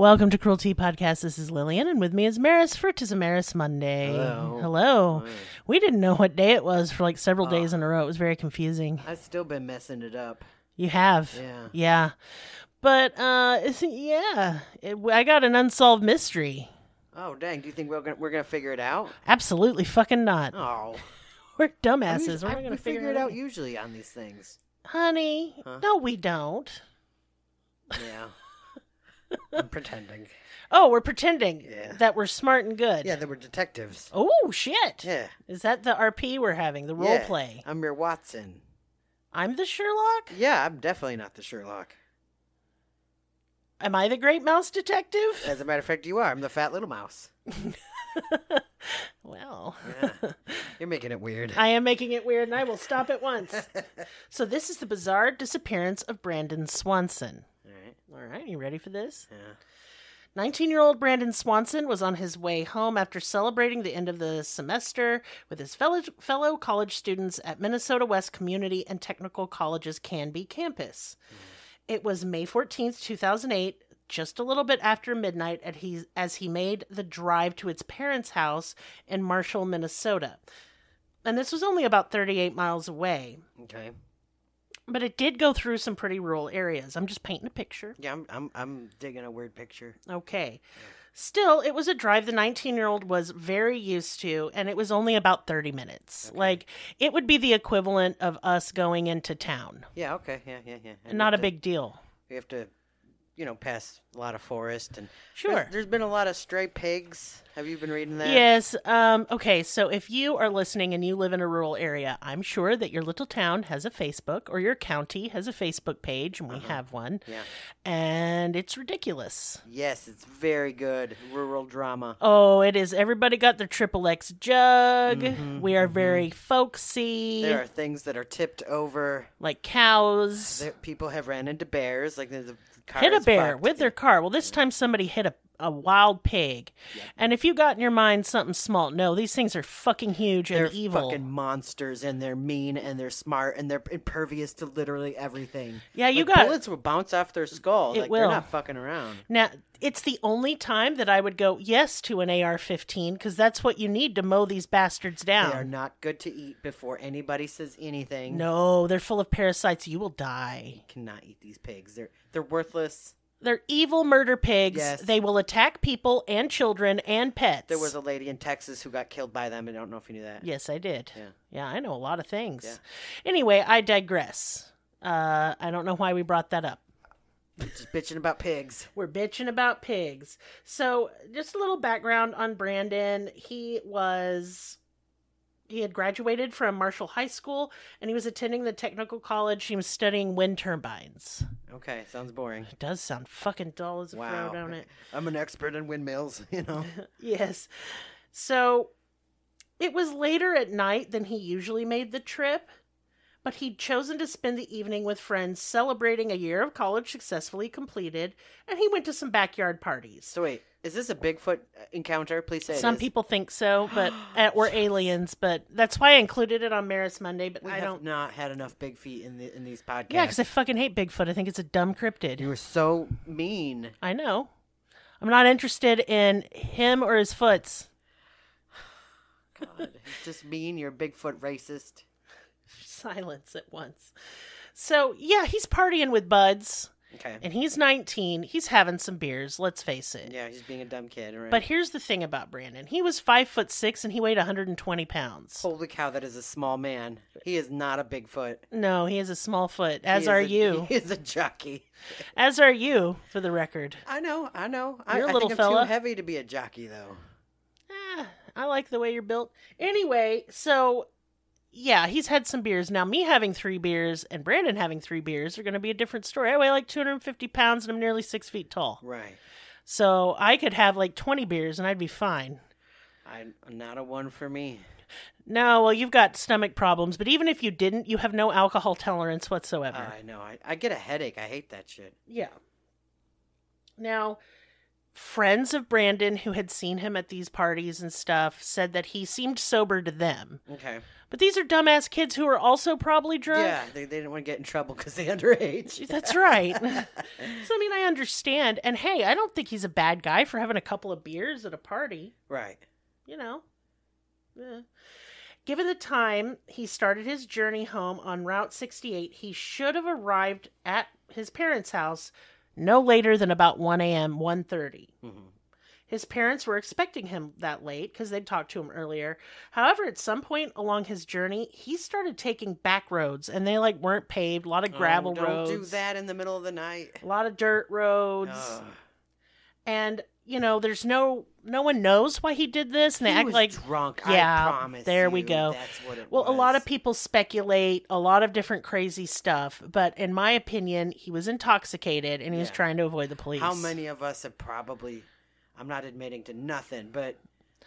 Welcome to Cruelty Podcast. This is Lillian, and with me is Merris for Tis Merris Monday. Hello. Hello. Hi. We didn't know what day it was for like several days in a row. It was very confusing. I've still been messing it up. You have, Yeah. yeah. But uh, it's- yeah, it, I got an unsolved mystery. Oh dang! Do you think we're gonna we're gonna figure it out? Absolutely fucking not. Oh, We're dumbasses. We're not going to figure, figure it out usually on these things. honey. Huh? No, we don't. Yeah, I'm pretending. Oh, we're pretending Yeah. that we're smart and good. Yeah, they were detectives. Oh shit! Yeah, Is that the RP we're having? The role yeah. play? I'm your Watson. I'm the Sherlock. Yeah, I'm definitely not the Sherlock. Am I the Great Mouse Detective? As a matter of fact, you are. I'm the fat little mouse. well, Yeah, you're making it weird. I am making it weird, and I will stop at once. so this is the bizarre disappearance of Brandon Swanson. All right. You ready for this? Yeah. 19 year old Brandon Swanson was on his way home after celebrating the end of the semester with his fellow, fellow college students at Minnesota West Community and Technical College's Canby campus. It was May 14th, 2008, just a little bit after midnight at he, as he made the drive to its parents' house in Marshall, Minnesota. And this was only about 38 miles away, Okay. But it did go through some pretty rural areas. I'm just painting a picture. Yeah, I'm I'm I'm digging a weird picture. Okay. Still, it was a drive the 19 year old was very used to, and it was only about 30 minutes. Like, it would be the equivalent of us going into town. Yeah. Okay. Yeah. Yeah. Yeah. And Not a to- big deal. We have to, you know, pass a lot of forest and Sure. There's- there's been a lot of stray pigs. Have you been reading that? Yes. Um, okay. So if you are listening and you live in a rural area, I'm sure that your little town has a Facebook or your county has a Facebook page, and we have one. Uh-huh. Yeah. And it's ridiculous. Yes, it's very good rural drama. Oh, it is. Everybody got their triple X jug. we are very folksy, Mm-hmm, There are things that are tipped over. like cows. There, people have ran into bears, like the, the car hit a bear fucked. with their car. Well, this time somebody hit a, a wild pig. And if you got in your mind something small, no, these things are fucking huge They're and evil. fucking monsters, and they're mean, and they're smart, and they're impervious to literally everything. Yeah, you Like, got- bullets will bounce off their skull. It like will. they're not fucking around. Now, it's the only time that I would go yes to an AR 15 because that's what you need to mow these bastards down. They are not good to eat before anybody says anything. No, they're full of parasites. You will die. cannot eat these pigs. They're they're worthless. They're evil murder pigs. Yes. They will attack people and children and pets. There was a lady in Texas who got killed by them. I don't know if you knew that. Yes, I did. Yeah. Yeah, I know a lot of things. Yeah. Anyway, I digress. Uh, I don't know why we brought that up. Just bitching about pigs. We're bitching about pigs. So, just a little background on Brandon. He was he had graduated from Marshall High School and he was attending the technical college. He was studying wind turbines. Okay, sounds boring. It does sound fucking dull as a Wow. don't it? I'm an expert in windmills, you know. Yes. So it was later at night than he usually made the trip, but he'd chosen to spend the evening with friends celebrating a year of college successfully completed, and he went to some backyard parties. So wait, is this a Bigfoot uh, encounter? Please say Some people think so, but uh, or aliens, but that's why I included it on Merris Monday. But We I have don't. not had enough big feet in the in these podcasts. Yeah, because I fucking hate Bigfoot. I think it's a dumb cryptid. you were so mean. I know. I'm not interested in him or his foots. God, it's just mean. You're Bigfoot racist. Silence at once. So yeah, he's partying with buds, Okay. and he's 19. He's having some beers. Let's face it. Yeah, he's being a dumb kid, right? But here's the thing about Brandon. He was five foot six, and he weighed 120 pounds. holy cow, that is a small man. He is not a big foot. No, he is a small foot. As are a- you. He is a jockey. As are you, for the record. I know, I know. I, You're a I little think I'm fella. too heavy to be a jockey, though. Ah, I like the way you're built. Anyway, so yeah, he's had some beers. Now, me having three beers and Brandon having three beers are going to be a different story. I weigh like 250 pounds and I'm nearly six feet tall. Right. So I could have like 20 beers and I'd be fine. I'm not a one for me. No, well, you've got stomach problems, but even if you didn't, you have no alcohol tolerance whatsoever. I know. I, I get a headache. I hate that shit. Yeah. Now, friends of Brandon who had seen him at these parties and stuff said that he seemed sober to them. Okay. But these are dumbass kids who are also probably drunk. Yeah, they, they didn't want to get in trouble because they're underage. That's right. so, I mean, I understand. And hey, I don't think he's a bad guy for having a couple of beers at a party. right. You know. Yeah. Given the time he started his journey home on Route 68, he should have arrived at his parents' house no later than about 1 a.m., 1.30. hmm His parents were expecting him that late because they'd talked to him earlier. However, at some point along his journey, he started taking back roads, and they like weren't paved. A lot of oh, gravel oh, don't roads, do that in the middle of the night. a lot of dirt roads, Ugh. and you know, there's no no one knows why he did this, and they He act was like drunk. Yeah, I promise. there we go. That's what it Well, a lot of people speculate a lot of different crazy stuff, but in my opinion, he was intoxicated and he was trying to avoid the police. How many of us have probably? I'm not admitting to nothing, but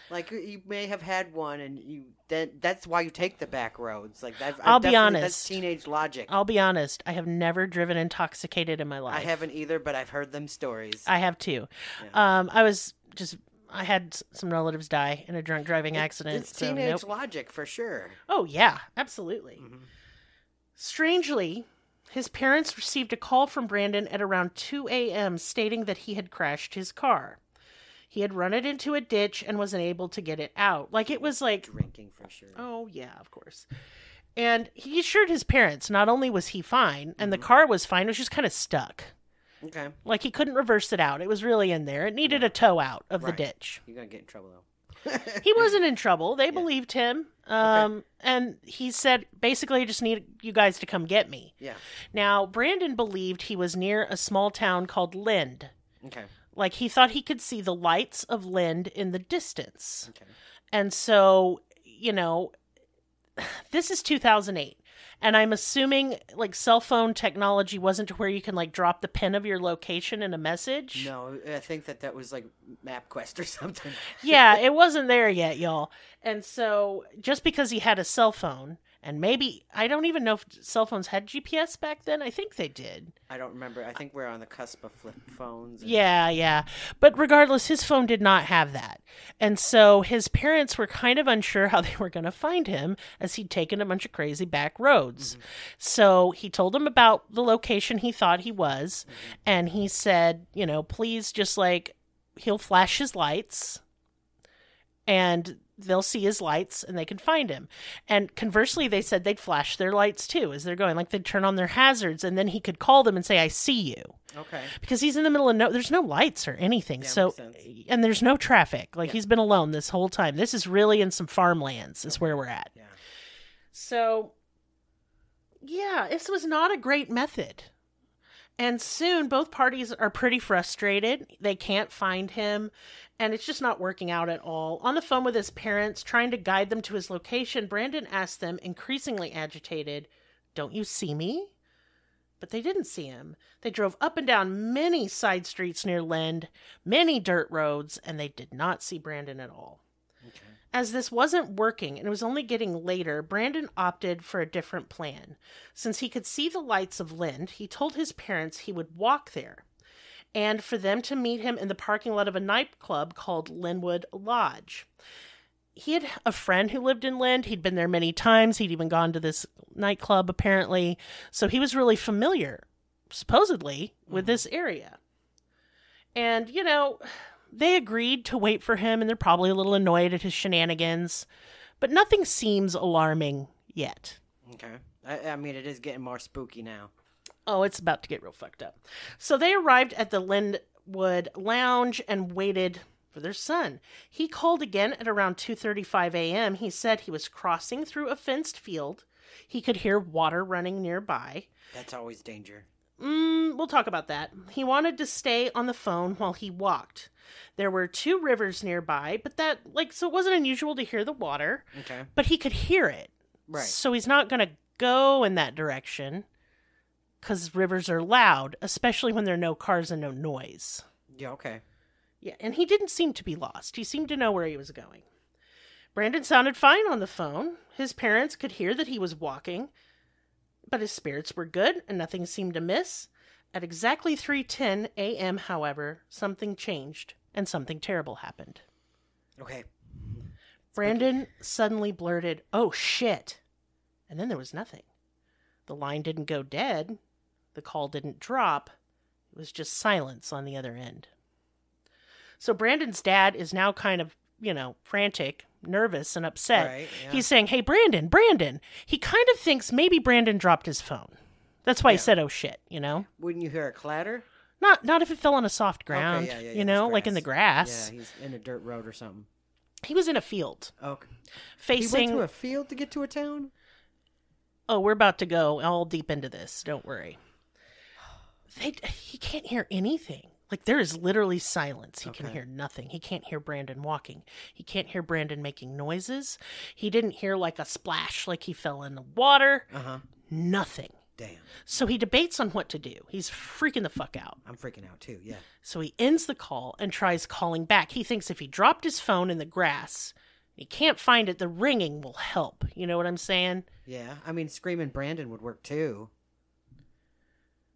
like you may have had one, and you then that's why you take the back roads. Like I'll be definitely- That's honest. teenage logic. I'll be honest, I have never driven intoxicated in my life. I haven't either, but I've heard them stories. I have too. Yeah. Um, I was just I had some relatives die in a drunk driving accident. It's so teenage nope. logic for sure. Oh yeah, absolutely. Mhm. Strangely, his parents received a call from Brandon at around 2 a.m. stating that he had crashed his car. He had run it into a ditch and was unable to get it out. Like it was like, Drinking for sure. oh yeah, of course. And he assured his parents not only was he fine and the Mhm. car was fine, it was just kind of stuck. Okay, Like he couldn't reverse it out. It was really in there. It needed a tow out of Right. the ditch. you're gonna get in trouble though. He wasn't in trouble. They Yeah. believed him. Um, and he said basically I just need you guys to come get me. Yeah. Now, Brandon believed he was near a small town called Lynd. Okay. Like he thought he could see the lights of Lynd in the distance. Okay. And so, you know, this is 2008. And I'm assuming like cell phone technology wasn't to where you can like drop the pin of your location in a message. No, I think that that was like MapQuest or something. yeah, it wasn't there yet, y'all. And so, just because he had a cell phone, and maybe I don't even know if cell phones had GPS back then. I think they did. I don't remember. I think we're on the cusp of flip phones. and- Yeah, yeah. But regardless, his phone did not have that. And so his parents were kind of unsure how they were going to find him as he'd taken a bunch of crazy back roads. Mm-hmm. So he told them about the location he thought he was. Mm-hmm. And he said, you know, please just like, he'll flash his lights and they'll see his lights and they can find him. And conversely, they said they'd flash their lights too as they're going. Like they'd turn on their hazards and then he could call them and say, I see you Okay. because he's in the middle of no there's no lights or anything Yeah, so and there's no traffic like Yeah. he's been alone this whole time this is really in some farmlands is where we're at Yeah. so yeah this was not a great method and soon both parties are pretty frustrated they can't find him and it's just not working out at all on the phone with his parents trying to guide them to his location brandon asked them increasingly agitated don't you see me but they didn't see him. They drove up and down many side streets near Lynd, many dirt roads, and they did not see Brandon at all. Okay. As this wasn't working and it was only getting later, Brandon opted for a different plan. Since he could see the lights of Lynd, he told his parents he would walk there and for them to meet him in the parking lot of a nightclub called Linwood Lodge. He had a friend who lived in Lynd. He'd been there many times. He'd even gone to this nightclub, apparently. So he was really familiar, supposedly, with this mm-hmm. area. And, you know, they agreed to wait for him, and they're probably a little annoyed at his shenanigans. But nothing seems alarming yet. Okay. I, I mean, it is getting more spooky now. Oh, it's about to get real fucked up. So they arrived at the Linwood Lounge and waited for their son. He called again at around 2:35 a.m. He said he was crossing through a fenced field. He could hear water running nearby. That's always danger. Mm, we'll talk about that. He wanted to stay on the phone while he walked. There were two rivers nearby, but that like so it wasn't unusual to hear the water, Okay. but he could hear it. Right. So he's not going to go in that direction cuz rivers are loud, especially when there are no cars and no noise. Yeah. Okay. Yeah, and he didn't seem to be lost. He seemed to know where he was going. Brandon sounded fine on the phone. His parents could hear that he was walking, but his spirits were good and nothing seemed amiss. At exactly 3:10 a.m., however, something changed and something terrible happened. Okay. Brandon suddenly blurted, "Oh shit." And then there was nothing. The line didn't go dead. The call didn't drop. It was just silence on the other end. So Brandon's dad is now kind of, you know, frantic, nervous, and upset. Right, yeah. He's saying, Hey, Brandon, Brandon. He kind of thinks maybe Brandon dropped his phone. That's why he said, Oh shit, you know? Wouldn't you hear a clatter? Not not if it fell on a soft ground, okay, yeah, yeah, yeah, you know, like in the grass. Yeah, he's in a dirt road or something. He was in a field Okay. He facing went through a field to get to a town. Oh, we're about to go all deep into this. Don't worry. They, he can't hear anything. Like there is literally silence. He can hear nothing. He can't hear Brandon walking. He can't hear Brandon making noises. He didn't hear like a splash like he fell in the water. Uh huh. Nothing. Damn. So he debates on what to do. He's freaking the fuck out. I'm freaking out too. Yeah. So he ends the call and tries calling back. He thinks if he dropped his phone in the grass, he can't find it, the ringing will help. You know what I'm saying? Yeah. I mean, screaming Brandon would work too.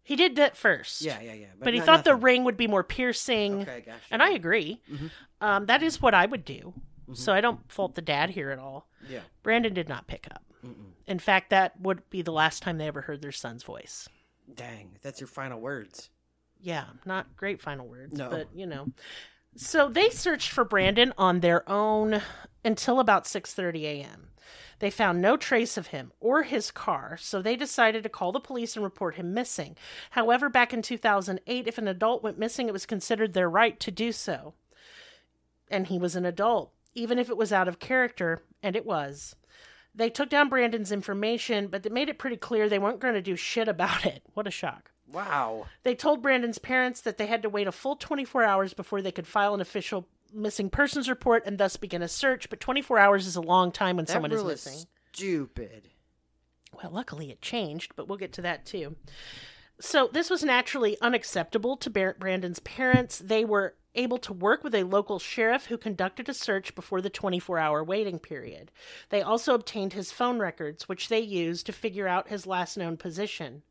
He did that first. Yeah, yeah, yeah. but he not- thought the ring would be more piercing. Okay, gotcha. And I agree. Mhm. Um, that is what I would do. So I don't fault the dad here at all. Yeah. Brandon did not pick up. Mm-mm. In fact, that would be the last time they ever heard their son's voice. Dang, that's your final words. Yeah, not great final words, No. but you know. So they searched for Brandon on their own until about 6:30 a.m. They found no trace of him or his car, so they decided to call the police and report him missing. However, back in 2008, if an adult went missing, it was considered their right to do so. And he was an adult, even if it was out of character, and it was. They took down Brandon's information, but they made it pretty clear they weren't going to do shit about it. What a shock. Wow. They told Brandon's parents that they had to wait a full 24 hours before they could file an official missing persons report and thus begin a search, but 24 hours is a long time when That someone is missing. stupid. Well, luckily it changed, but we'll get to that too. So, this was naturally unacceptable to Brandon's parents. They were able to work with a local sheriff who conducted a search before the 24 hour waiting period. They also obtained his phone records, which they used to figure out his last known position,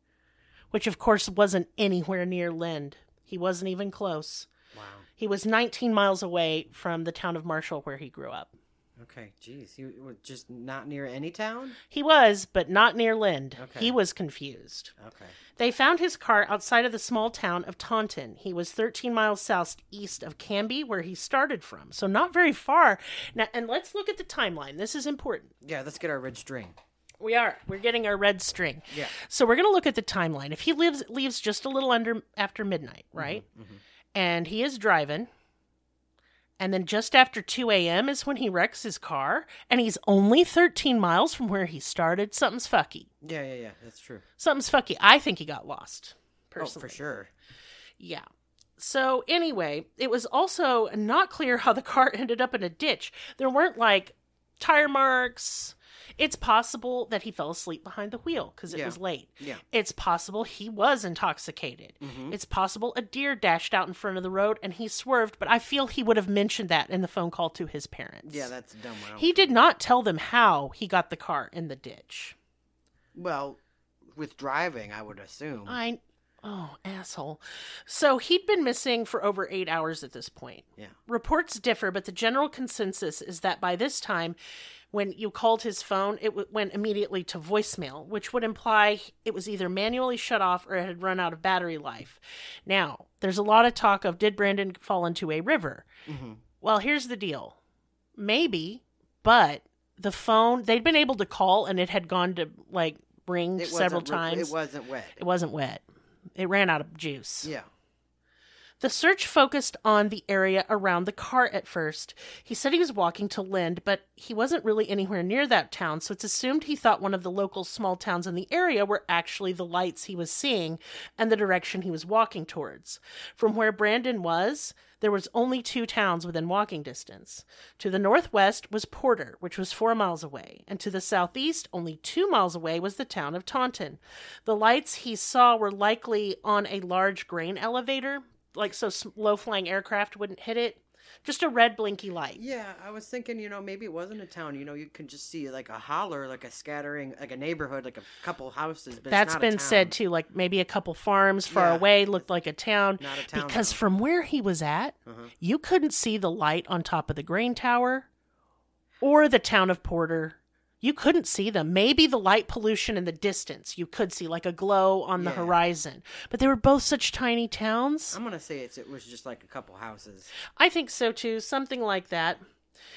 which of course wasn't anywhere near Lynd. He wasn't even close. Wow. He was 19 miles away from the town of Marshall where he grew up. Okay, jeez. He was just not near any town? He was, but not near Lynd. Okay. He was confused. Okay. They found his car outside of the small town of Taunton. He was 13 miles southeast of Canby, where he started from, so not very far. Now, and let's look at the timeline. This is important. Yeah, let's get our red string. We are. We're getting our red string. Yeah. So we're going to look at the timeline. If he lives leaves just a little under after midnight, mm-hmm, right? Mm-hmm. And he is driving. And then just after 2 a.m. is when he wrecks his car, and he's only 13 miles from where he started. Something's fucky. Yeah, yeah, yeah. That's true. Something's fucky. I think he got lost. Oh, for sure. Yeah. So anyway, it was also not clear how the car ended up in a ditch. There weren't like tire marks. It's possible that he fell asleep behind the wheel because it Yeah. was late. Yeah. It's possible he was intoxicated. Mhm. It's possible a deer dashed out in front of the road and he swerved, but I feel he would have mentioned that in the phone call to his parents. Yeah, that's dumb. He did not tell them how he got the car in the ditch. Well, with driving, I would assume. I oh asshole. So he'd been missing for over 8 hours at this point. Yeah. Reports differ, but the general consensus is that by this time, when you called his phone, it w- went immediately to voicemail, which would imply it was either manually shut off or it had run out of battery life. Now, there's a lot of talk of did Brandon fall into a river? Mhm. Well, here's the deal. Maybe, but the phone, they'd been able to call and it had gone to like ring several times. It wasn't wet. it wasn't wet. It ran out of juice. Yeah. The search focused on the area around the car at first. He said he was walking to Lynd, but he wasn't really anywhere near that town, so it's assumed he thought one of the local small towns in the area were actually the lights he was seeing and the direction he was walking towards. From where Brandon was, there was only two towns within walking distance. To the northwest was Porter, which was four miles away, and to the southeast, only two miles away, was the town of Taunton. The lights he saw were likely on a large grain elevator, like so low flying aircraft wouldn't hit it. just a red blinky light. Yeah, I was thinking, you know, maybe it wasn't a town. You know, you can just see like a holler, like a scattering, like a neighborhood, like a couple houses. That's been said too. Like maybe a couple farms far Yeah. away looked like a town. Not a town. Because though. from where he was at, Uh-huh. you couldn't see the light on top of the grain tower or the town of Porter. You couldn't see them. Maybe the light pollution in the distance you could see, like a glow on the Yeah. horizon. But they were both such tiny towns. I'm gonna say it's it was just like a couple houses. I think so too, something like that.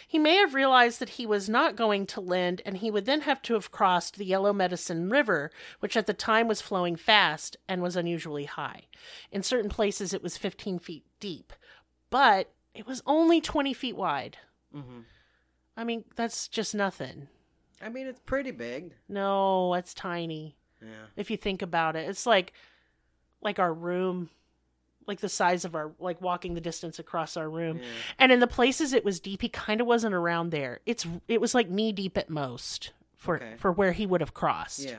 He may have realized that he was not going to Lynd, and he would then have to have crossed the Yellow Medicine River, which at the time was flowing fast and was unusually high. In certain places, it was 15 feet deep, but it was only 20 feet wide. hmm I mean, that's just nothing. I mean, it's pretty big. No, it's tiny. Yeah. If you think about it, it's like like our room, like the size of our like walking the distance across our room. yeah. And in the places it was deep, he kind of wasn't around there. It's it was like knee deep at most for Okay. for where he would have crossed. Yeah.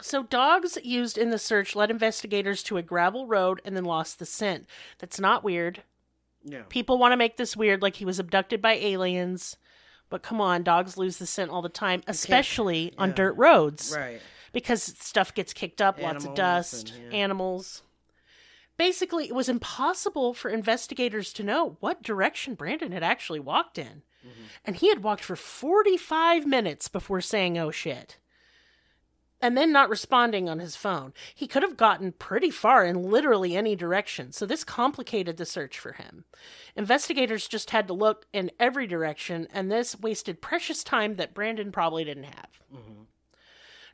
So dogs used in the search led investigators to a gravel road and then lost the scent. That's not weird. Yeah. People want to make this weird like he was abducted by aliens. But come on, dogs lose the scent all the time, especially on dirt roads. Right. because stuff gets kicked up, lots of dust, and- yeah. animals. Basically, it was impossible for investigators to know what direction Brandon had actually walked in. Mm-hmm. And he had walked for 45 minutes before saying, oh shit. And then not responding on his phone. He could have gotten pretty far in literally any direction, so this complicated the search for him. Investigators just had to look in every direction, and this wasted precious time that Brandon probably didn't have. Mm-hmm.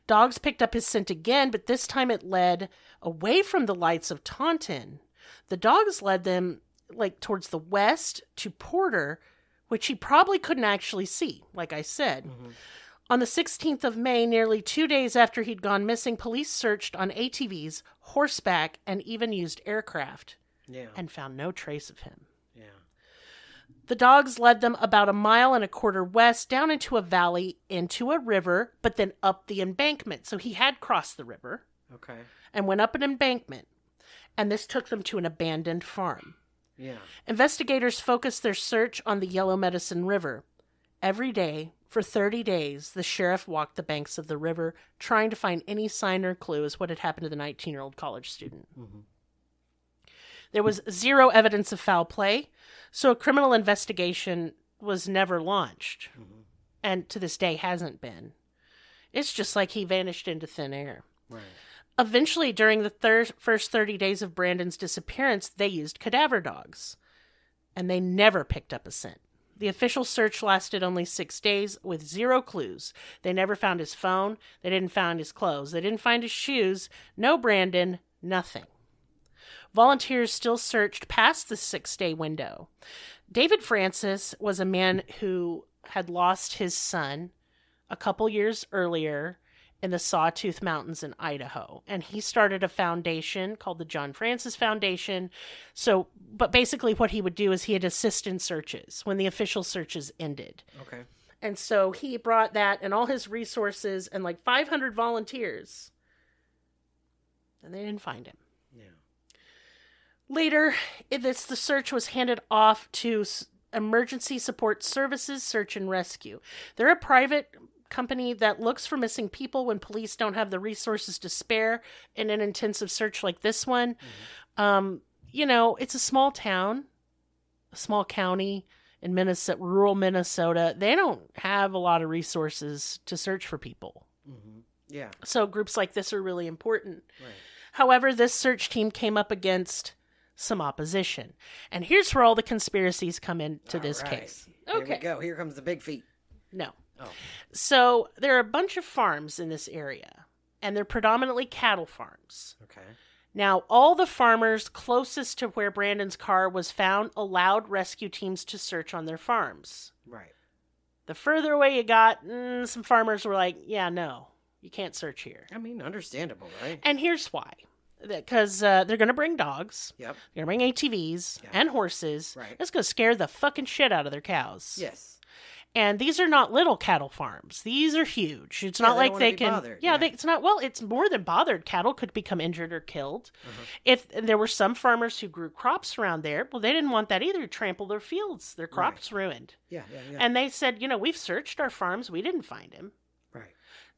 Dogs picked up his scent again, but this time it led away from the lights of Taunton. The dogs led them like towards the west to Porter, which he probably couldn't actually see, like I said. Mhm. On the 16th of May, nearly two days after he'd gone missing, police searched on ATVs, horseback, and even used aircraft Yeah. and found no trace of him. Yeah. The dogs led them about a mile and a quarter west down into a valley, into a river, but then up the embankment. So he had crossed the river Okay. and went up an embankment. And this took them to an abandoned farm. Yeah. Investigators focused their search on the Yellow Medicine River. Every day, for 30 days, the sheriff walked the banks of the river, trying to find any sign or clue as what had happened to the 19 year old college student. Mhm. There was zero evidence of foul play, so a criminal investigation was never launched, Mhm. and to this day hasn't been. It's just like he vanished into thin air. Right. Eventually, during the thir- first 30 days of Brandon's disappearance, they used cadaver dogs, and they never picked up a scent. The official search lasted only six days with zero clues. They never found his phone. They didn't find his clothes. They didn't find his shoes. No Brandon. Nothing. Volunteers still searched past the six day window. David Francis was a man who had lost his son a couple years earlier in the Sawtooth Mountains in Idaho. And he started a foundation called the Jon Francis Foundation. So, but basically, what he would do is he'd assist in searches when the official searches ended. Okay. And so he brought that and all his resources and like 500 volunteers. And they didn't find him. Yeah. Later, this the search was handed off to Emergency Support Services Search and Rescue. They're a private company that looks for missing people when police don't have the resources to spare in an intensive search like this one. Um, you know, it's a small town, a small county in Minnesota, rural Minnesota. They don't have a lot of resources to search for people. hmm Yeah. So groups like this are really important. Right. However, this search team came up against some opposition. And here's where all the conspiracies come into All this right. case. Here we Okay. go. Here comes the big feet. No. Oh. So there are a bunch of farms in this area, and they're predominantly cattle farms. Okay. Now, all the farmers closest to where Brandon's car was found allowed rescue teams to search on their farms. Right. The further away you got, mm, some farmers were like, yeah, no, you can't search here. I mean, understandable, right? And here's why. Because uh, they're going to bring dogs, Yep. they're going to bring ATVs Yeah. and horses. Right. It's going to scare the fucking shit out of their cows. Yes. And these are not little cattle farms. These are huge. It's Yeah, not they like they can. bothered, yeah, yeah. They, it's not. Well, it's more than bothered. Cattle could become injured or killed. Uh-huh. If there were some farmers who grew crops around there, well, they didn't want that either. Trample their fields, their crops ruined. Yeah, yeah, yeah. And they said, you know, we've searched our farms, we didn't find him.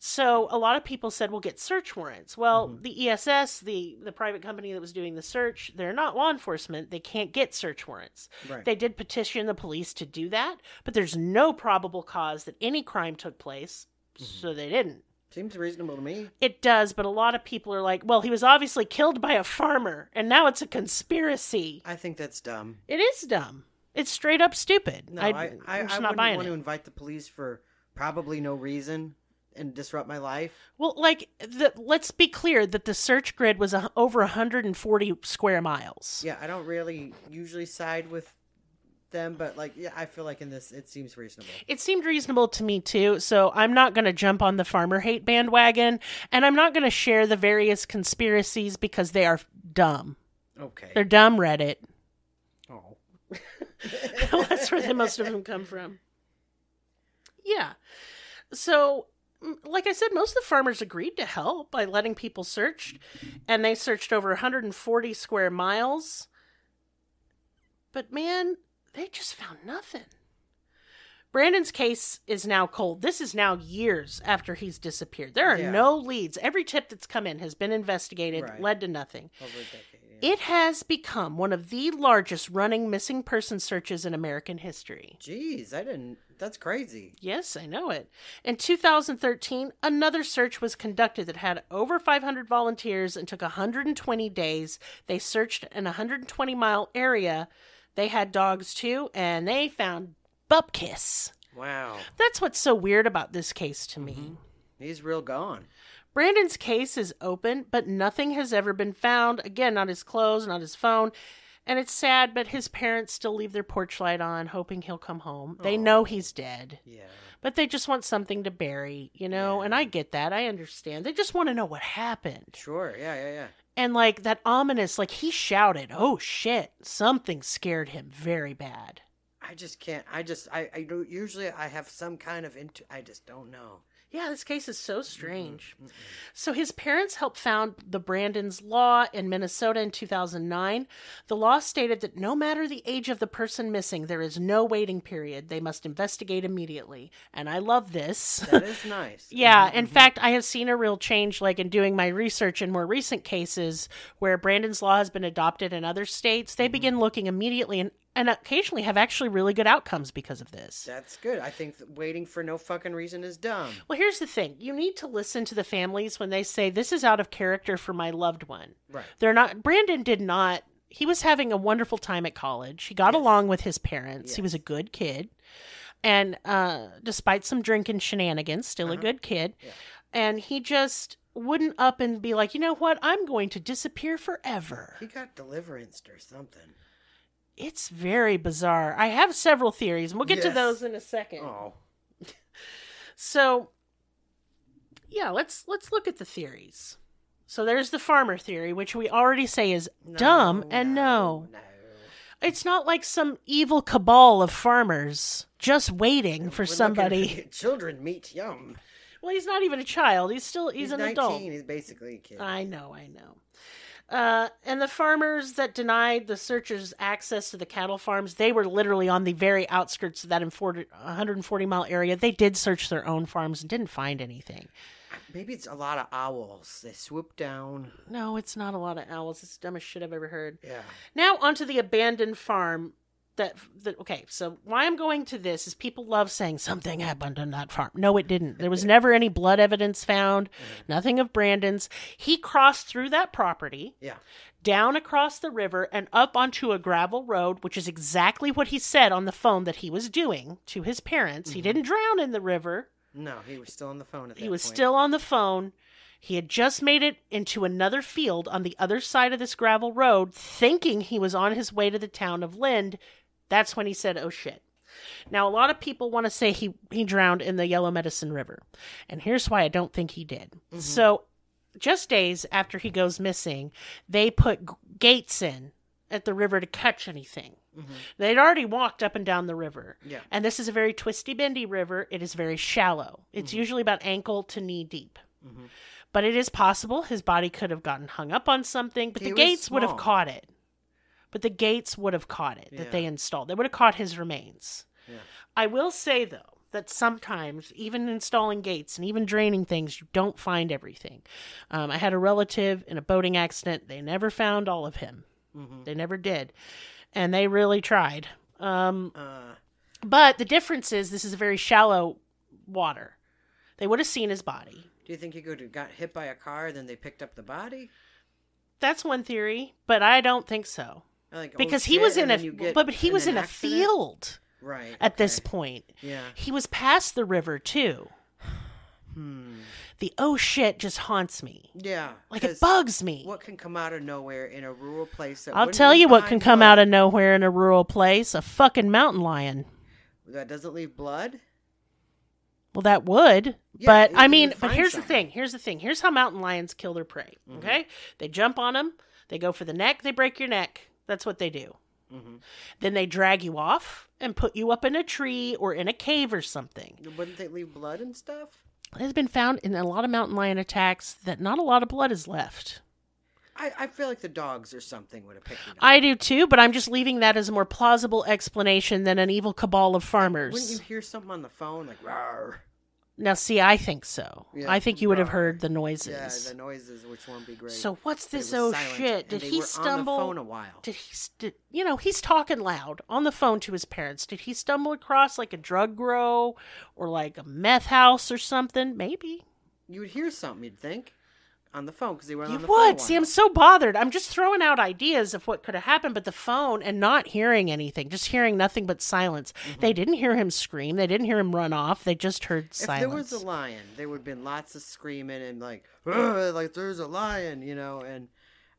So a lot of people said, "We'll get search warrants." Well, Mhm. the ESS, the the private company that was doing the search, they're not law enforcement. They can't get search warrants. Right. They did petition the police to do that, but there's no probable cause that any crime took place, so they didn't. Seems reasonable to me. It does, but a lot of people are like, "Well, he was obviously killed by a farmer, and now it's a conspiracy." I think that's dumb. It is dumb. It's straight up stupid. No, I, I, I, I, not wouldn't buying want it. to invite the police for probably no reason and disrupt my life. Well, like, the, let's be clear that the search grid was a, over 140 square miles. Yeah, I don't really usually side with them, but like, yeah, I feel like in this it seems reasonable. It seemed reasonable to me too, so I'm not going to jump on the farmer hate bandwagon, and I'm not going to share the various conspiracies because they are dumb. Okay. They're dumb, Reddit. oh. That's where the most of them come from. Yeah. So, m- like I said, most of the farmers agreed to help by letting people search, and they searched over 140 square miles. But man, they just found nothing. Brandon's case is now cold. This is now years after he's disappeared. There are Yeah. no leads. Every tip that's come in has been investigated, Right. led to nothing. Over a decade. It has become one of the largest running missing person searches in American history. Jeez, I didn't. That's crazy. Yes, I know it. In 2013, another search was conducted that had over 500 volunteers and took 120 days. They searched an 120 mile area. They had dogs too, and they found Bupkis. Wow. That's what's so weird about this case to me. Mm-hmm. He's real gone. Brandon's case is open, but nothing has ever been found. Again, not his clothes, not his phone. And it's sad, but his parents still leave their porch light on, hoping he'll come home. They know he's dead, Yeah. but they just want something to bury, you know? And I get that. I understand. They just want to know what happened. Sure. Yeah, yeah, yeah. And like that ominous, like he shouted, oh shit, something scared him very bad. I just can't. I just. I. I do. Usually, I have some kind of into. I just don't know. Yeah, this case is so strange. So his parents helped found the Brandon's Law in Minnesota in 2009. The law stated that no matter the age of the person missing, there is no waiting period. They must investigate immediately. And I love this. That is nice. Yeah, mm-hmm, in mm-hmm. fact, I have seen a real change, like in doing my research in more recent cases where Brandon's Law has been adopted in other states. They mm-hmm. begin looking immediately and, and occasionally have actually really good outcomes because of this. That's good. I think waiting for no fucking reason is dumb. Well, here's the thing you need to listen to the families when they say, This is out of character for my loved one. Right. They're not, Brandon did not, he was having a wonderful time at college. He got Yes. along with his parents. He was a good kid. And uh, despite some drinking shenanigans, still a Uh-huh. good kid. Yeah. And he just wouldn't up and be like, You know what? I'm going to disappear forever. He got deliverance or something. It's very bizarre. I have several theories, and we'll get to those in a second. Oh. So yeah, let's let's look at the theories. So there's the farmer theory, which we already say is dumb and no. No. It's not like some evil cabal of farmers just waiting for We're somebody. Children meet yum. Well, he's not even a child. He's still he's, He's, an 19. adult. He's basically a kid. I know, I know. Uh, and the farmers that denied the searchers access to the cattle farms, they were literally on the very outskirts of that 140 mile area. They did search their own farms and didn't find anything. Maybe it's a lot of owls. They swoop down. No, it's not a lot of owls. It's the dumbest shit I've ever heard. Yeah. Now onto the abandoned farm. That, that okay. So why I'm going to this is people love saying something happened on that farm. No, it didn't. There was never any blood evidence found. Mm-hmm. Nothing of Brandon's. He crossed through that property Yeah. down across the river and up onto a gravel road, which is exactly what he said on the phone that he was doing to his parents. He mm-hmm. didn't drown in the river. No, he was still on the phone at that He was point. still on the phone. He had just made it into another field on the other side of this gravel road, thinking he was on his way to the town of Lynd. That's when he said, Oh shit. Now, a lot of people want to say he, he drowned in the Yellow Medicine River. And here's why I don't think he did. So, just days after he goes missing, they put gates in at the river to catch anything. Mhm. They'd already walked up and down the river. Yeah. And this is a very twisty, bendy river. It is very shallow. It's usually about ankle to knee deep. Mhm. But it is possible his body could have gotten hung up on something, but He the gates would have caught it. But the gates would have caught it that Yeah. they installed. They would have caught his remains. Yeah. I will say, though, that sometimes, even installing gates and even draining things, you don't find everything. Um, I had a relative in a boating accident. They never found all of him. Mhm. They never did. And they really tried. Um, Uh, but the difference is this is a very shallow water. They would have seen his body. do you think he could have got hit by a car, and then they picked up the body? That's one theory, but I don't think so. Like, oh, Because he was in a get but, but he was in a accident? field Right. at this point. Yeah. He was past the river too. Hmm. The oh shit just haunts me. Yeah. Like it bugs me. What can come out of nowhere in a rural place? I'll tell you what can come blood? out of nowhere in a rural place. A fucking mountain lion. that doesn't leave blood. Well, that would. Yeah, but I mean, but here's the thing. Here's the thing. Here's how mountain lions kill their prey. Mm-hmm. Okay? They jump on them. They go for the neck. They break your neck. That's what they do. hmm Then they drag you off and put you up in a tree or in a cave or something. Wouldn't they leave blood and stuff? It has been found in a lot of mountain lion attacks that not a lot of blood is left. I, I feel like the dogs or something would have picked it up. I do too, but I'm just leaving that as a more plausible explanation than an evil cabal of farmers. Wouldn't you hear something on the phone like "rawr"? Now, see, I think so. Yeah. I think you would have heard the noises. Yeah, the noises, which won't be great. so what's this? Oh silent, shit! Did he stumble? on the phone a while? Did he? St- you know, he's talking loud on the phone to his parents. Did he stumble across like a drug grow or like a meth house or something? Maybe You would hear something, you'd think, on the phone because they were you on the phone. a would. See. I'm so bothered. I'm just throwing out ideas of what could have happened, but the phone and not hearing anything, just hearing nothing but silence. They didn't hear him scream. They didn't hear him run off. They just heard If silence. there was a lion, there would have been lots of screaming and like, like there's a lion, you know, and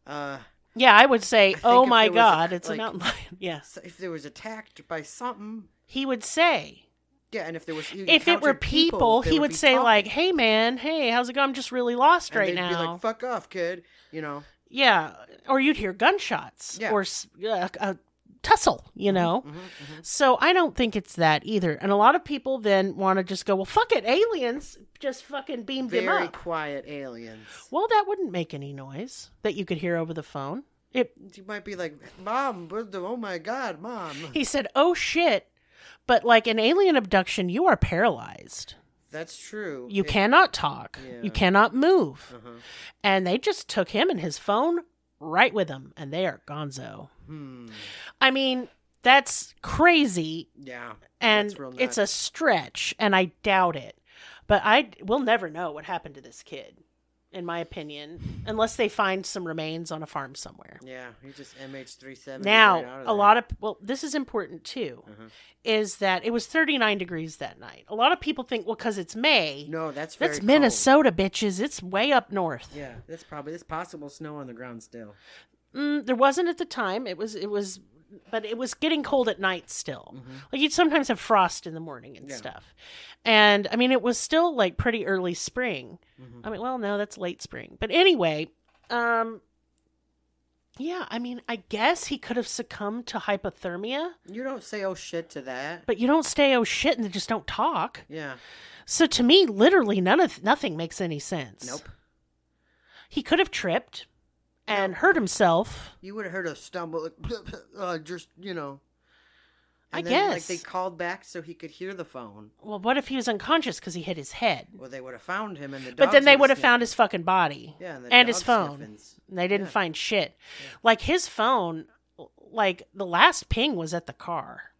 uh, yeah, I would say, think "Oh my was a- God, it's like- a mountain lion." Yes, if there was attacked by something, he would say. Yeah, and if there was, if it were encountered people, he would be say talking. like, "Hey man, hey, how's it going? I'm just really lost And right they'd now." be like, "Fuck off, kid," you know. yeah, or you'd hear gunshots Yeah. or uh, a tussle, you know. hmm hmm So I don't think it's that either. And a lot of people then want to just go, "Well, fuck it, aliens just fucking beamed Very up." quiet aliens. Well, that wouldn't make any noise that you could hear over the phone. It You might be like, "Mom, what the- oh my god, mom." he said, "Oh shit." But like an alien abduction, you are paralyzed. That's true. You It- cannot talk. Yeah. You cannot move. Uh-huh. And they just took him and his phone right with them, and they are gonzo. Hmm. I mean, that's crazy, Yeah. and it's a stretch, and I doubt it. But I we'll never know what happened to this kid, in my opinion, unless they find some remains on a farm somewhere. Yeah. He's just MH370. Now, a lot of well, this is important too, Uh-huh. is that it was 39 degrees that night. A lot of people think, well, because it's May, No, that's very that's cold. Minnesota, bitches. It's way up north. Yeah, that's probably it's possible snow on the ground still. Mm, there wasn't at the time. It was it was, but it was getting cold at night still. Mhm. Like you'd sometimes have frost in the morning and Yeah. stuff. And I mean, it was still like pretty early spring. Mhm. I mean, well, no, that's late spring. But anyway, um, yeah, I mean, I guess he could have succumbed to hypothermia, You don't say oh shit to that. but you don't say oh shit and just don't talk. Yeah. So to me, literally, none of nothing makes any sense. Nope. He could have tripped and hurt himself. You would have heard a stumble, uh, just you know. I And then, like they called back so he could hear the phone. Well, what if he was unconscious because he hit his head? Well, they would have found him, the But then they would've found his fucking body yeah, and, and his phone. and they didn't Yeah. find shit. Yeah. Like his phone, like the last ping was at the car.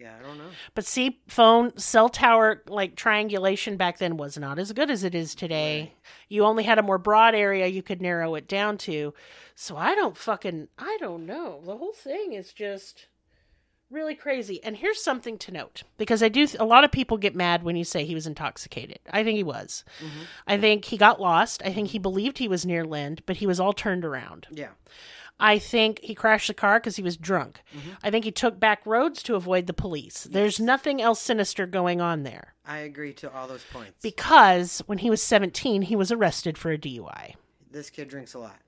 Yeah, I don't know. But see, phone cell tower like triangulation back then was not as good as it is today. Right. You only had a more broad area you could narrow it down to. So I don't fucking I don't know. The whole thing is just really crazy. And here's something to note because I do a lot of people get mad when you say he was intoxicated. I think he was. Mhm. I think he got lost. I think he believed he was near Lynd, but he was all turned around. Yeah. I think he crashed the car because he was drunk. Mhm. I think he took back roads to avoid the police. There's nothing else sinister going on there. I agree to all those points. Because when he was 17, he was arrested for a DUI. this kid drinks a lot.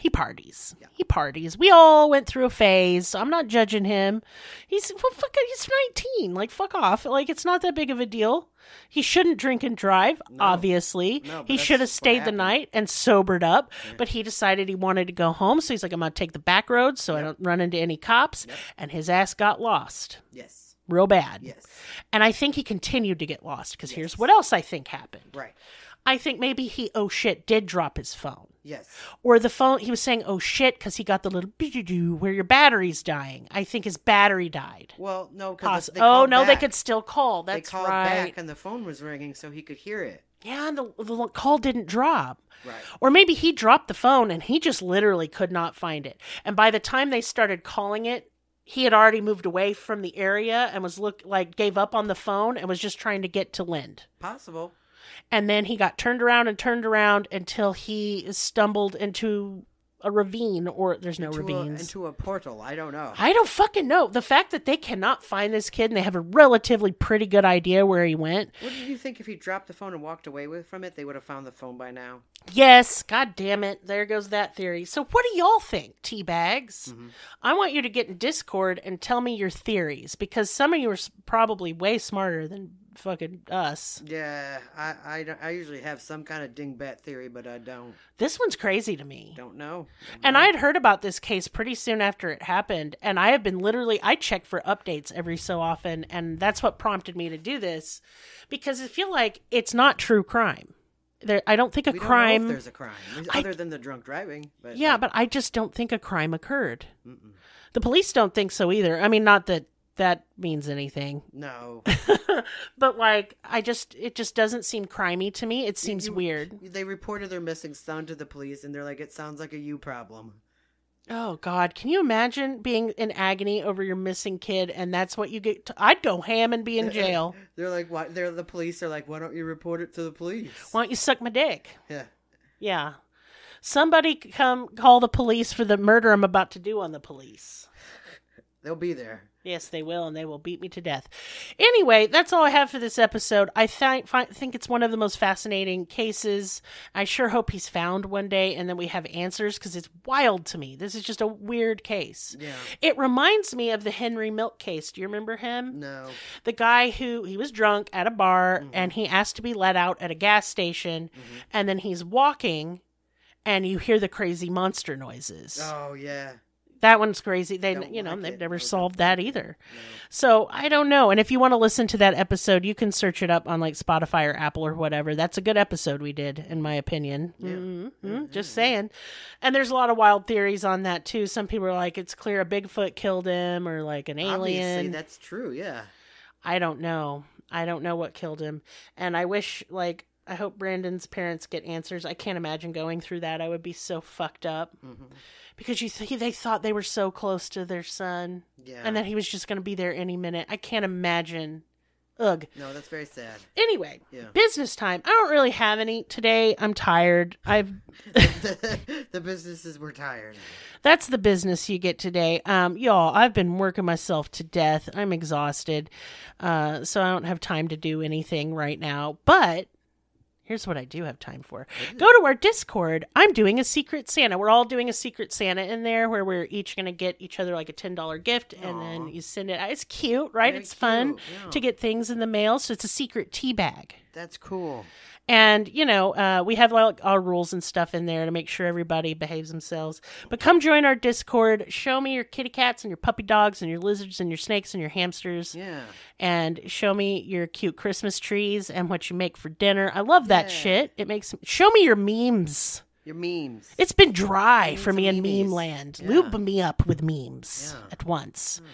He parties. Yeah. He parties. We all went through a phase. So I'm not judging him. He's well, fuck. He's 19. Like fuck off. Like it's not that big of a deal. He shouldn't drink and drive. No. Obviously, No, he should have stayed the night and sobered up. Yeah. But he decided he wanted to go home. So he's like, I'm gonna take the back roads so I don't run into any cops. Yep. And his ass got lost Yes. real bad. Yes. And I think he continued to get lost because here's what else I think happened. Right. I think maybe he oh shit did drop his phone. Yes. Or the phone, he was saying, oh shit, because he got the little doo where your battery's dying. I think his battery died. Well, no, because oh, no, they could still call. That's right. they called right. back and the phone was ringing, so he could hear it. Yeah, and the, the call didn't drop. Right. Or maybe he dropped the phone and he just literally could not find it. And by the time they started calling it, he had already moved away from the area and was look like gave up on the phone and was just trying to get to Lynd. Possible. And then he got turned around and turned around until he stumbled into a ravine or there's no into ravines. A, into a portal. I don't know. I don't fucking know. The fact that they cannot find this kid and they have a relatively pretty good idea where he went. What do you think if he dropped the phone and walked away with from it? They would have found the phone by now. Yes, god damn it. There goes that theory. So what do y'all think, tea bags? Mhm. I want you to get in Discord and tell me your theories because some of you are probably way smarter than fucking us. Yeah, I, I, don't- I usually have some kind of dingbat theory, but I don't This one's crazy to me. don't know. Don't And know. I had heard about this case pretty soon after it happened, and I have been literally I check for updates every so often, and that's what prompted me to do this because I feel like it's not true crime. There, I don't think a crime. Don't if there's a crime I- other than the drunk driving. But yeah, uh, but I just don't think a crime occurred. Mm-mm. The police don't think so either. I mean, not that that means anything, no, but like, I just it just doesn't seem crimey to me. It seems you- weird. they reported their missing son to the police, and they're like, "It sounds like a you problem." Oh God, can you imagine being in agony over your missing kid, and that's what you get? To, I'd go ham and be in jail. They're like, "Why?" They're the police. are like, "Why don't you report it to the police?" Why don't you suck my dick? Yeah, Yeah. Somebody come call the police for the murder I'm about to do on the police. They'll be there. Yes, they will, and they will beat me to death. Anyway, that's all I have for this episode. I th- fi- think it's one of the most fascinating cases. I sure hope he's found one day, and then we have answers because it's wild to me. This is just a weird case. Yeah. It reminds me of the Henry Milk case. Do you remember him? No. The guy who he was drunk at a bar Mhm. and he asked to be let out at a gas station, Mhm. and then he's walking, and you hear the crazy monster noises. Oh yeah. That one's crazy. They, Don't you know, like they've it. never No, solved that either. No. So I don't know. And if you want to listen to that episode, you can search it up on like Spotify or Apple or whatever. That's a good episode we did, in my opinion. Yeah. Mhm, Mhm, Just mhm. saying. And there's a lot of wild theories on that too. Some people are like, it's clear a Bigfoot killed him or like an Obviously, alien. that's true. Yeah. I don't know. I don't know what killed him. And I wish, like, I hope Brandon's parents get answers. I can't imagine going through that. I would be so fucked up hmm because you th- they thought they were so close to their son Yeah. and that he was just going to be there any minute. I can't imagine. Ugh. no, that's very sad. Anyway, Yeah. business time. I don't really have any today. I'm tired. I've the businesses were tired. that's the business you get today. Um, y'all, I've been working myself to death. I'm exhausted. Uh, so I don't have time to do anything right now. But here's what I do have time for. Go to our Discord. I'm doing a secret Santa. We're all doing a secret Santa in there where we're each going to get each other like a $10 gift and then you send it. It's cute, right? Very it's fun yeah. to get things in the mail. So it's a secret tea bag. That's cool. And, you know, uh, we have like our rules and stuff in there to make sure everybody behaves themselves. But come join our Discord. Show me your kitty cats and your puppy dogs and your lizards and your snakes and your hamsters. Yeah. And show me your cute Christmas trees and what you make for dinner. I love that Yeah. shit. It makes show me your memes. Your memes. It's been dry need for me in memes. meme land. Yeah. Lube me up with memes Yeah. at once. Hmm.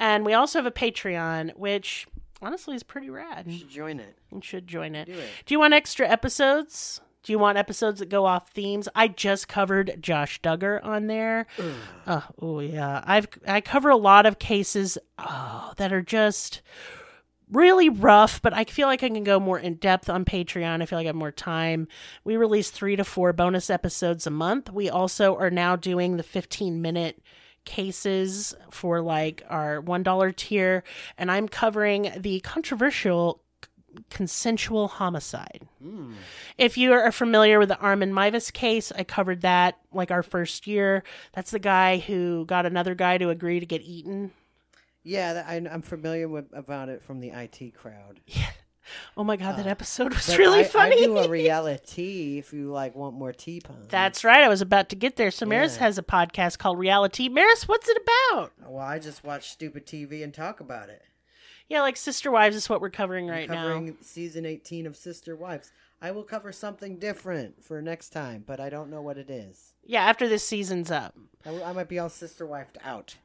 And we also have a Patreon, which honestly is pretty rad. You should join it. You should join it. Do it. Do you want extra episodes? Do you want episodes that go off themes? I just covered Josh Duggar on there. Ugh. Uh, oh, yeah. I've I cover a lot of cases oh, that are just really rough, but I feel like I can go more in depth on Patreon. I feel like I have more time. We release 3 to 4 bonus episodes a month. We also are now doing the 15 minute cases for like our $1 tier and I'm covering the controversial consensual homicide. Hmm. If you are familiar with the Armin Meiwes case, I covered that like our first year. That's the guy who got another guy to agree to get eaten. Yeah, I, I'm familiar with about it from the IT crowd. Oh my god, that uh, episode was really I, funny. I do a reality if you like want more tea puns. That's right. I was about to get there. So Merris Yeah. has a podcast called Reality. Merris, what's it about? well, I just watch stupid TV and talk about it. Yeah, like Sister Wives is what we're covering right covering now. season 18 of Sister Wives. I will cover something different for next time, but I don't know what it is. Yeah, after this season's up. I, I might be all sister wifed out.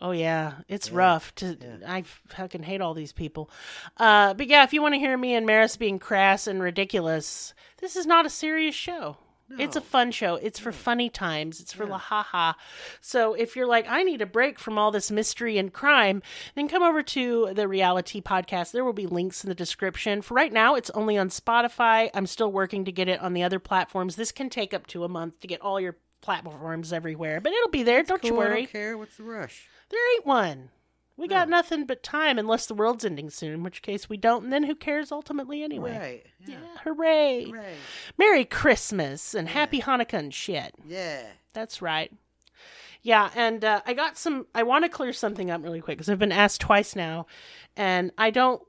Oh yeah, it's Yeah. rough. To Yeah. I fucking hate all these people. Uh, but yeah, if you want to hear me and Merris being crass and ridiculous, this is not a serious show. It's a fun show. It's for funny times. It's for la ha ha. So if you're like, I need a break from all this mystery and crime, then come over to the reality podcast. There will be links in the description. For right now, it's only on Spotify. I'm still working to get it on the other platforms. This can take up to a month to get all your platforms everywhere, but it'll be there. Don't you Cool, I worry. don't care. What's the rush? There ain't one. We got nothing but time unless the world's ending soon, in which case we don't, and then who cares ultimately anyway? Right. Yeah, Yeah. hooray. Hooray. Merry Christmas and happy Hanukkah and shit. Yeah. That's right. Yeah, and uh, I got some. I want to clear something up really quick because I've been asked twice now, and I don't.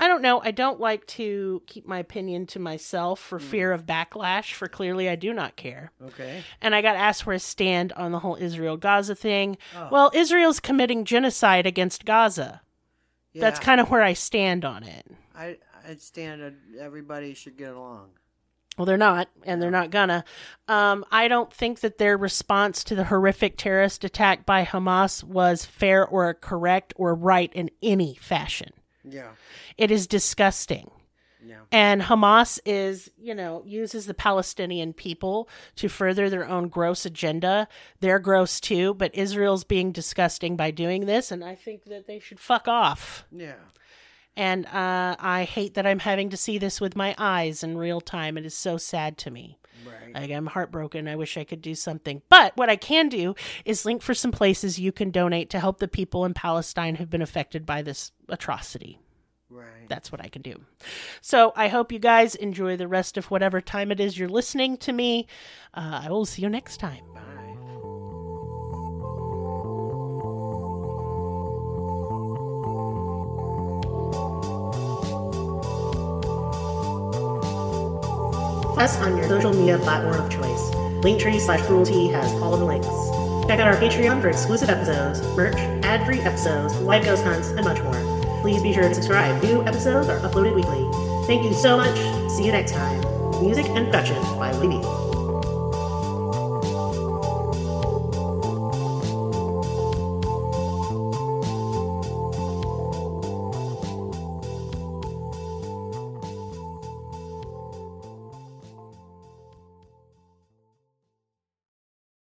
I don't know. I don't like to keep my opinion to myself for fear of backlash. For clearly, I do not care. Okay. And I got asked where I stand on the whole Israel Gaza thing. Oh. Well, Israel's committing genocide against Gaza. Yeah, That's kind of where I stand on it. I I stand. uh, Everybody should get along. Well, they're not, and they're not gonna. Um, I don't think that their response to the horrific terrorist attack by Hamas was fair or correct or right in any fashion. Yeah. It is disgusting. Yeah. And Hamas is, you know, uses the Palestinian people to further their own gross agenda. They're gross too, but Israel's being disgusting by doing this, and I think that they should fuck off. Yeah. And uh, I hate that I'm having to see this with my eyes in real time. It is so sad to me. Right. Like, I'm heartbroken. I wish I could do something. But what I can do is link for some places you can donate to help the people in Palestine who've been affected by this atrocity. Right. That's what I can do. So I hope you guys enjoy the rest of whatever time it is you're listening to me. Uh, I will see you next time. Bye. Us on your social media platform of choice. Linktree slash cruelty has all the links. Check out our Patreon for exclusive episodes, merch, ad-free episodes, live ghost hunts, and much more. Please be sure to subscribe. New episodes are uploaded weekly. Thank you so much. See you next time. Music and production by Libby.